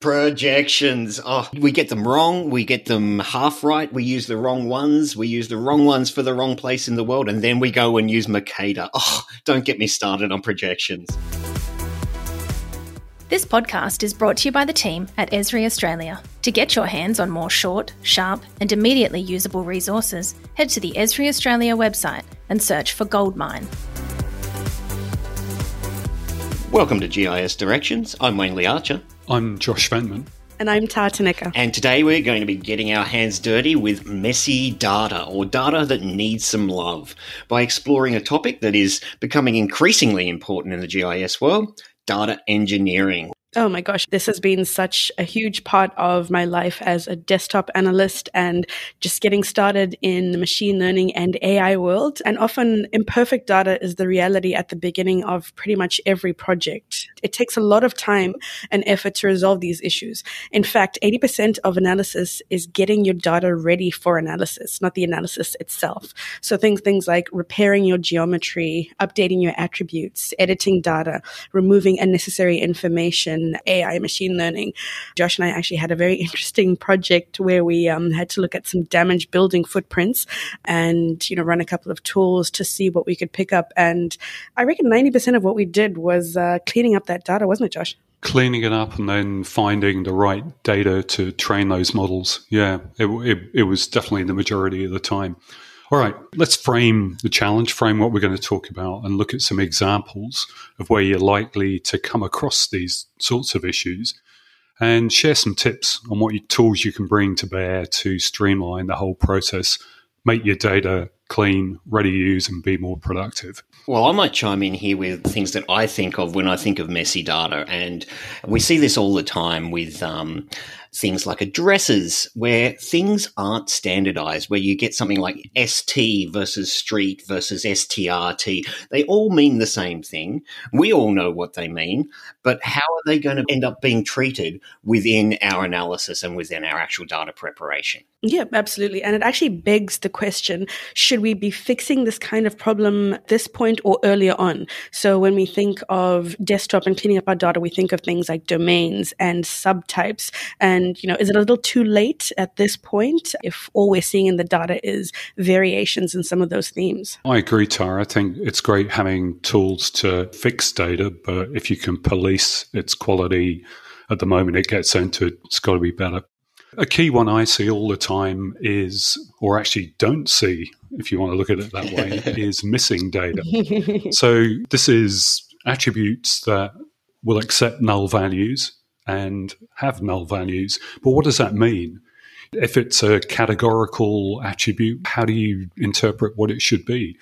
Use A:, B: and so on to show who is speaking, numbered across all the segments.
A: Projections. Oh, we get them wrong. We get them half right. We use the wrong ones. We use the wrong ones for the wrong place in the world. And then we go and use Mercator. Oh, don't get me started on projections.
B: This podcast is brought to you by the team at Esri Australia. To get your hands on more short, sharp, and immediately usable resources, head to the Esri Australia website and search for Goldmine.
A: Welcome to GIS Directions. I'm Wayne Lee Archer.
C: I'm Josh Ventman.
D: And I'm Tartanika.
A: And today we're going to be getting our hands dirty with messy data or data that needs some love by exploring a topic that is becoming increasingly important in the GIS world data engineering.
D: Oh my gosh, this has been such a huge part of my life as a desktop analyst and just getting started in the machine learning and AI world. And often imperfect data is the reality at the beginning of pretty much every project. It takes a lot of time and effort to resolve these issues. In fact, 80% of analysis is getting your data ready for analysis, not the analysis itself. So things, things like repairing your geometry, updating your attributes, editing data, removing unnecessary information, AI machine learning. Josh and I actually had a very interesting project where we um, had to look at some damaged building footprints and, you know, run a couple of tools to see what we could pick up. And I reckon 90% of what we did was uh, cleaning up that data, wasn't it, Josh?
C: cleaning it up and then finding the right data to train those models. Yeah, it, it, it, was definitely the majority of the time. All right, let's frame the challenge, frame what we're going to talk about, and look at some examples of where you're likely to come across these sorts of issues and share some tips on what tools you can bring to bear to streamline the whole process, make your data clean, ready to use, and be more productive.
A: Well, I might chime in here with things that I think of when I think of messy data. And we see this all the time with um, things like addresses where things aren't standardized, where you get something like ST versus street versus STRT. They all mean the same thing. We all know what they mean, but how are they going to end up being treated within our analysis and within our actual data preparation?
D: Yeah, absolutely. And it actually begs the question should we be fixing this kind of problem this point or earlier on? So, when we think of desktop and cleaning up our data, we think of things like domains and subtypes. And, you know, is it a little too late at this point if all we're seeing in the data is variations in some of those themes?
C: I agree, Tara. I think it's great having tools to fix data, but if you can police its quality, at the moment it gets into it's got to be better. A key one I see all the time is, or actually don't see, if you want to look at it that way, is missing data. so this is attributes that will accept null values and have null values. But what does that mean? If it's a categorical attribute, how do you interpret what it should be?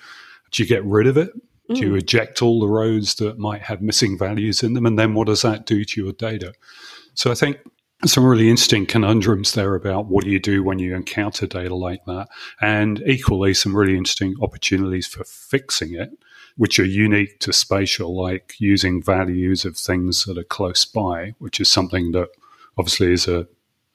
C: Do you get rid of it? Do you mm. eject all the rows that might have missing values in them? And then what does that do to your data? So I think some really interesting conundrums there about what do you do when you encounter data like that, and equally some really interesting opportunities for fixing it, which are unique to spatial, like using values of things that are close by, which is something that obviously is a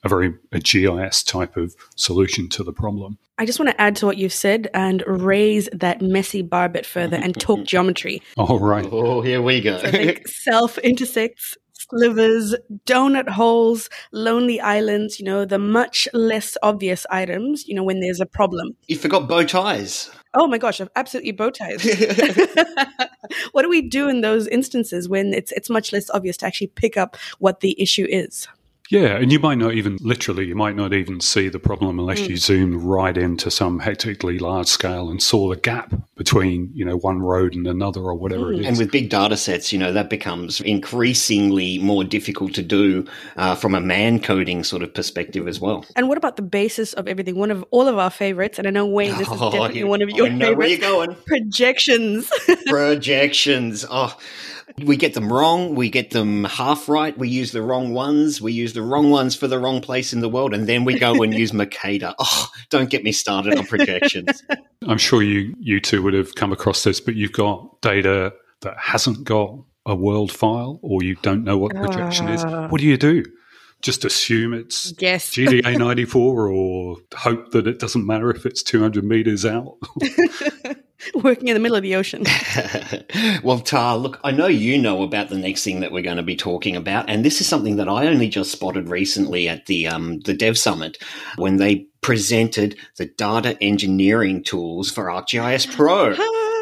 C: a very a GIS type of solution to the problem.
D: I just want to add to what you've said and raise that messy bar a bit further and talk geometry.
C: All right.
A: Oh, here we go.
D: So self intersects slivers, donut holes, lonely islands, you know, the much less obvious items, you know, when there's a problem.
A: You forgot bow ties.
D: Oh my gosh, absolutely bow ties. what do we do in those instances when it's it's much less obvious to actually pick up what the issue is?
C: Yeah, and you might not even literally, you might not even see the problem unless mm. you zoom right into some hectically large scale and saw the gap between, you know, one road and another or whatever mm. it is.
A: And with big data sets, you know, that becomes increasingly more difficult to do uh, from a man coding sort of perspective as well.
D: And what about the basis of everything? One of all of our favorites, and I know Wayne, this is oh, definitely one of your I know favorites. Where you're going? Projections.
A: Projections. Oh we get them wrong. We get them half right. We use the wrong ones. We use the wrong ones for the wrong place in the world. And then we go and use Mercator. Oh, don't get me started on projections.
C: I'm sure you, you two would have come across this, but you've got data that hasn't got a world file or you don't know what the projection uh, is. Ah. What do you do? Just assume it's
D: yes.
C: GDA 94 or hope that it doesn't matter if it's 200 meters out?
D: working in the middle of the ocean.
A: well, Tar, look, I know you know about the next thing that we're going to be talking about, and this is something that I only just spotted recently at the um, the Dev Summit when they presented the data engineering tools for ArcGIS Pro.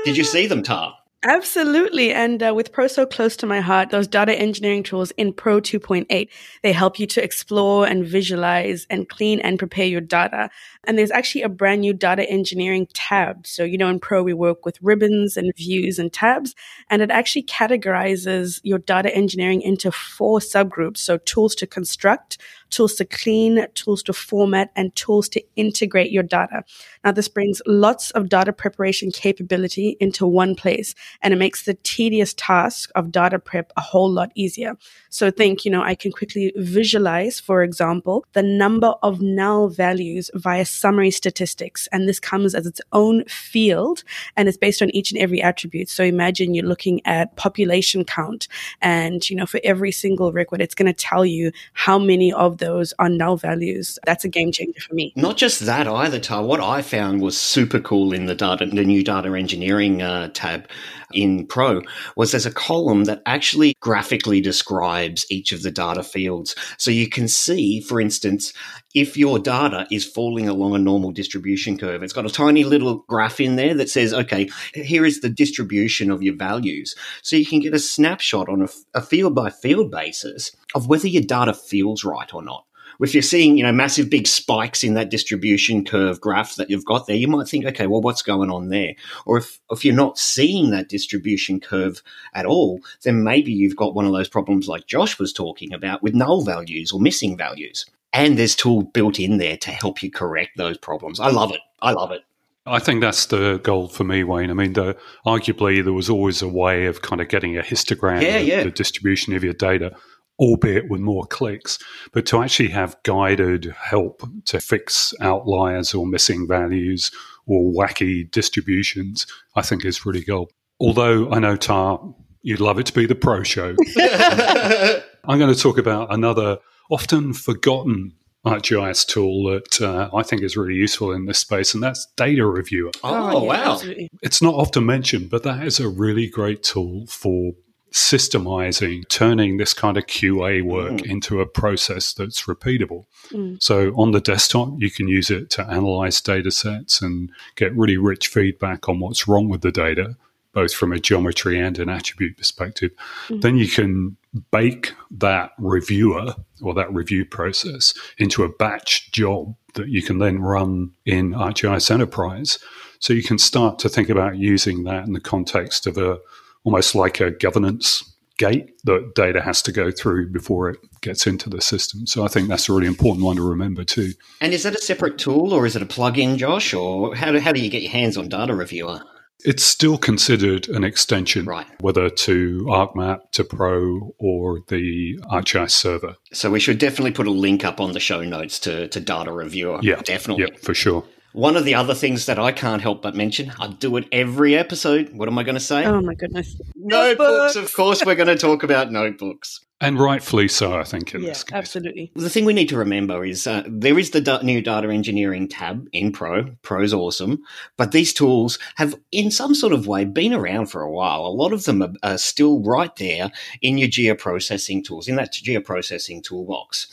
A: Did you see them, Tar?
D: Absolutely. And uh, with Pro so close to my heart, those data engineering tools in Pro 2.8, they help you to explore and visualize and clean and prepare your data. And there's actually a brand new data engineering tab. So, you know, in Pro, we work with ribbons and views and tabs, and it actually categorizes your data engineering into four subgroups. So tools to construct, tools to clean, tools to format, and tools to integrate your data. Now, this brings lots of data preparation capability into one place, and it makes the tedious task of data prep a whole lot easier. So think, you know, I can quickly visualize, for example, the number of null values via summary statistics. And this comes as its own field and it's based on each and every attribute. So imagine you're looking at population count and, you know, for every single record, it's going to tell you how many of those are null values. That's a game changer for me.
A: Not just that either, Tar. What I found was super cool in the data, the new data engineering uh, tab in Pro was there's a column that actually graphically describes each of the data fields. So you can see, for instance, if your data is falling along a normal distribution curve, it's got a tiny little graph in there that says, okay, here is the distribution of your values. So you can get a snapshot on a, a field by field basis of whether your data feels right or not if you're seeing, you know, massive big spikes in that distribution curve graph that you've got there, you might think, okay, well, what's going on there? Or if, if you're not seeing that distribution curve at all, then maybe you've got one of those problems like Josh was talking about with null values or missing values. And there's tool built in there to help you correct those problems. I love it. I love it.
C: I think that's the goal for me, Wayne. I mean, the, arguably there was always a way of kind of getting a histogram
A: yeah,
C: of
A: yeah.
C: the distribution of your data albeit with more clicks. But to actually have guided help to fix outliers or missing values or wacky distributions, I think is really gold. Although I know Tar, you'd love it to be the pro show. I'm going to talk about another often forgotten ArcGIS tool that uh, I think is really useful in this space, and that's Data Reviewer.
A: Oh, oh yeah, wow.
D: Absolutely.
C: It's not often mentioned, but that is a really great tool for systemizing, turning this kind of QA work mm. into a process that's repeatable. Mm. So on the desktop, you can use it to analyze data sets and get really rich feedback on what's wrong with the data, both from a geometry and an attribute perspective. Mm. Then you can bake that reviewer or that review process into a batch job that you can then run in ArcGIS Enterprise. So you can start to think about using that in the context of a almost like a governance gate that data has to go through before it gets into the system. So I think that's a really important one to remember too.
A: And is that a separate tool or is it a plugin, Josh? Or how do, how do you get your hands on Data Reviewer?
C: It's still considered an extension,
A: right.
C: whether to ArcMap, to Pro, or the ArcGIS server.
A: So we should definitely put a link up on the show notes to, to Data Reviewer.
C: Yeah,
A: definitely.
C: Yeah, for sure.
A: One of the other things that I can't help but mention, I do it every episode. What am I going to say?
D: Oh my goodness.
A: Notebooks. Of course, we're going to talk about notebooks.
C: And rightfully so, I think, in
D: yeah,
C: this case.
D: Absolutely.
A: The thing we need to remember is uh, there is the da- new data engineering tab in Pro. Pro's awesome. But these tools have, in some sort of way, been around for a while. A lot of them are, are still right there in your geoprocessing tools, in that geoprocessing toolbox.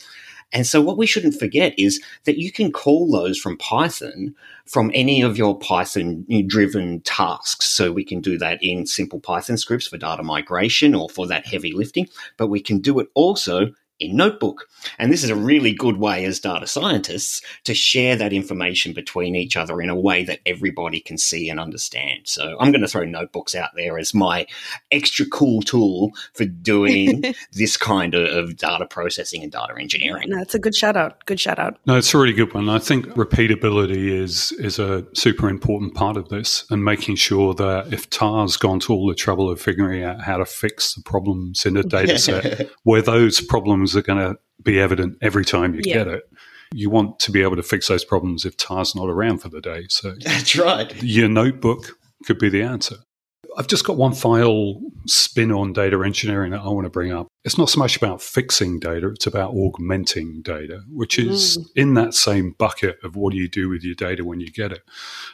A: And so what we shouldn't forget is that you can call those from Python from any of your Python driven tasks. So we can do that in simple Python scripts for data migration or for that heavy lifting, but we can do it also in Notebook. And this is a really good way as data scientists to share that information between each other in a way that everybody can see and understand. So I'm going to throw notebooks out there as my extra cool tool for doing this kind of, data processing and data engineering.
D: No, it's a good shout out. Good shout out.
C: No, it's a really good one. I think repeatability is is a super important part of this and making sure that if TAR's gone to all the trouble of figuring out how to fix the problems in a data set, where those problems problems are going to be evident every time you yeah. get it. You want to be able to fix those problems if TAR's not around for the day. So
A: that's right.
C: Your notebook could be the answer. I've just got one final spin on data engineering that I want to bring up. It's not so much about fixing data, it's about augmenting data, which is mm. in that same bucket of what do you do with your data when you get it.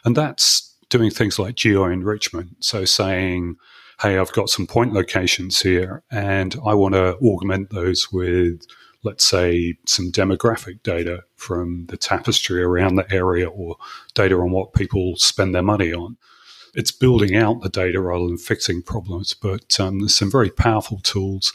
C: And that's doing things like geo enrichment. So saying, hey, I've got some point locations here and I want to augment those with, let's say, some demographic data from the tapestry around the area or data on what people spend their money on. It's building out the data rather than fixing problems, but um, there's some very powerful tools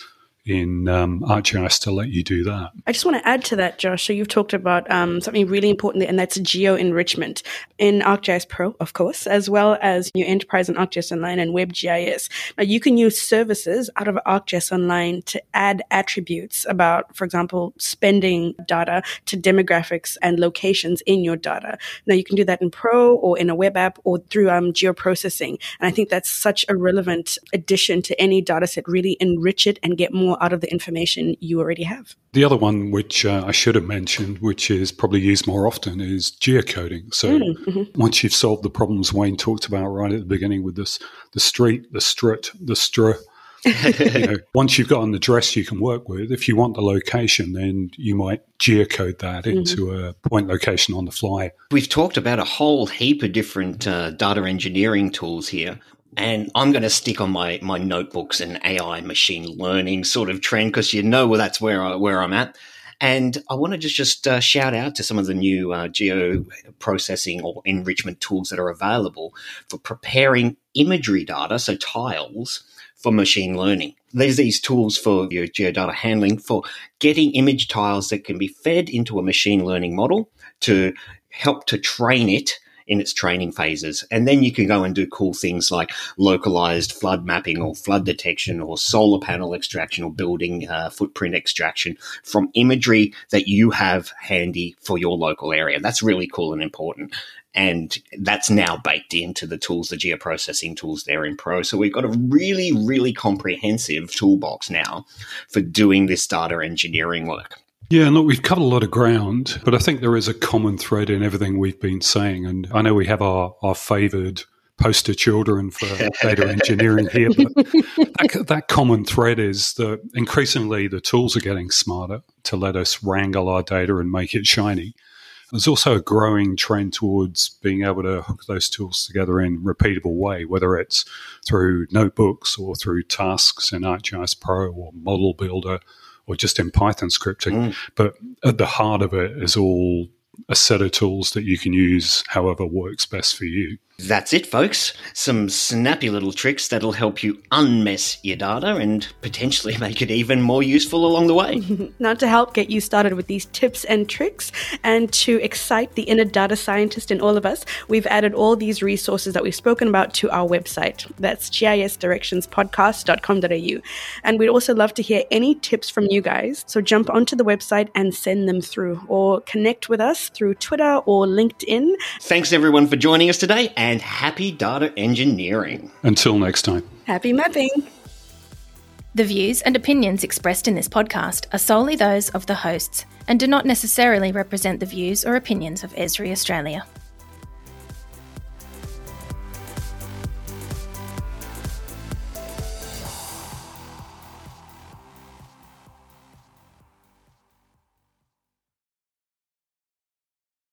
C: in um, ArcGIS to let you do that.
D: I just want to add to that, Josh. So you've talked about um, something really important, and that's geo enrichment in ArcGIS Pro, of course, as well as your Enterprise and ArcGIS Online and WebGIS. Now you can use services out of ArcGIS Online to add attributes about, for example, spending data to demographics and locations in your data. Now you can do that in Pro or in a web app or through um, geoprocessing, and I think that's such a relevant addition to any data set. Really enrich it and get more out of the information you already have.
C: The other one, which uh, I should have mentioned, which is probably used more often, is geocoding. So mm, mm-hmm. once you've solved the problems Wayne talked about right at the beginning with this, the street, the strut, the str. you know, once you've got an address you can work with, if you want the location, then you might geocode that mm-hmm. into a point location on the fly.
A: We've talked about a whole heap of different uh, data engineering tools here. And I'm going to stick on my, my notebooks and AI machine learning sort of trend because you know well, that's where, I, where I'm at. And I want to just, just uh, shout out to some of the new uh, geo processing or enrichment tools that are available for preparing imagery data, so tiles, for machine learning. There's these tools for your geodata handling for getting image tiles that can be fed into a machine learning model to help to train it in its training phases. And then you can go and do cool things like localized flood mapping or flood detection or solar panel extraction or building uh, footprint extraction from imagery that you have handy for your local area. That's really cool and important. And that's now baked into the tools, the geoprocessing tools there in Pro. So we've got a really, really comprehensive toolbox now for doing this data engineering work.
C: Yeah, look, we've covered a lot of ground, but I think there is a common thread in everything we've been saying. And I know we have our, our favoured poster children for data engineering here, but that, that, common thread is that increasingly the tools are getting smarter to let us wrangle our data and make it shiny. There's also a growing trend towards being able to hook those tools together in a repeatable way, whether it's through notebooks or through tasks in ArcGIS Pro or Model Builder or just in Python scripting. Mm. But at the heart of it is all a set of tools that you can use however works best for you.
A: That's it, folks. Some snappy little tricks that'll help you unmess your data and potentially make it even more useful along the way.
D: now, to help get you started with these tips and tricks and to excite the inner data scientist in all of us, we've added all these resources that we've spoken about to our website. That's gisdirectionspodcast.com.au. And we'd also love to hear any tips from you guys. So jump onto the website and send them through or connect with us through Twitter or LinkedIn.
A: Thanks, everyone, for joining us today and happy data engineering.
C: Until next time.
D: Happy mapping.
B: The views and opinions expressed in this podcast are solely those of the hosts and do not necessarily represent the views or opinions of Esri Australia.